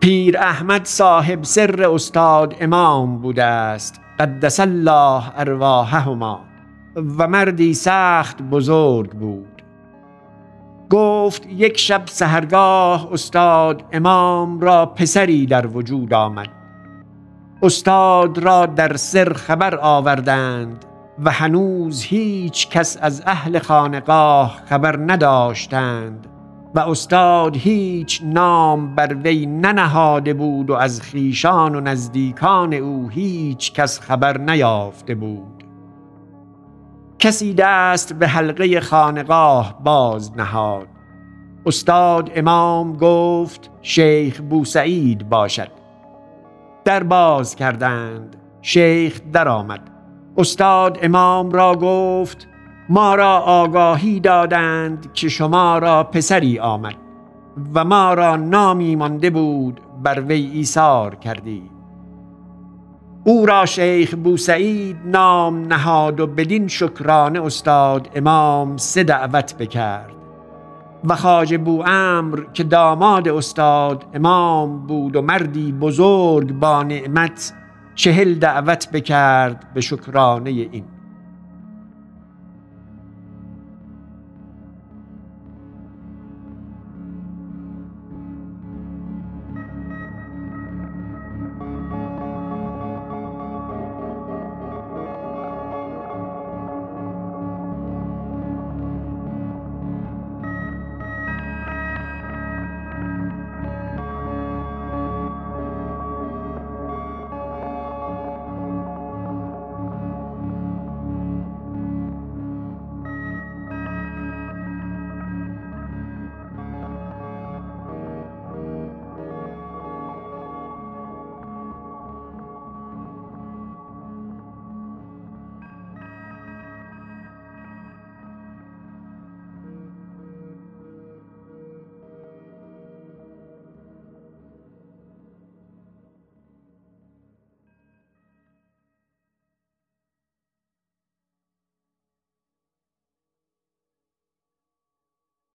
پیر احمد صاحب سر استاد امام بوده است قدس الله ارواحهما و مردی سخت بزرگ بود. گفت یک شب سهرگاه استاد امام را پسری در وجود آمد. استاد را در سر خبر آوردند و هنوز هیچ کس از اهل خانقاه خبر نداشتند. و استاد هیچ نام بر وی ننهاده بود و از خیشان و نزدیکان او هیچ کس خبر نیافته بود. کسی دست به حلقه خانقاه باز نهاد. استاد امام گفت شیخ بوسعید باشد. در باز کردند شیخ درآمد. استاد امام را گفت ما را آگاهی دادند که شما را پسری آمد و ما را نامی مانده بود بر وی ایثار کردی. او را شیخ بوسعید نام نهاد و بدین شکرانه استاد امام سه دعوت بکرد و خاج بو امر که داماد استاد امام بود و مردی بزرگ با نعمت چهل دعوت بکرد به شکرانه این.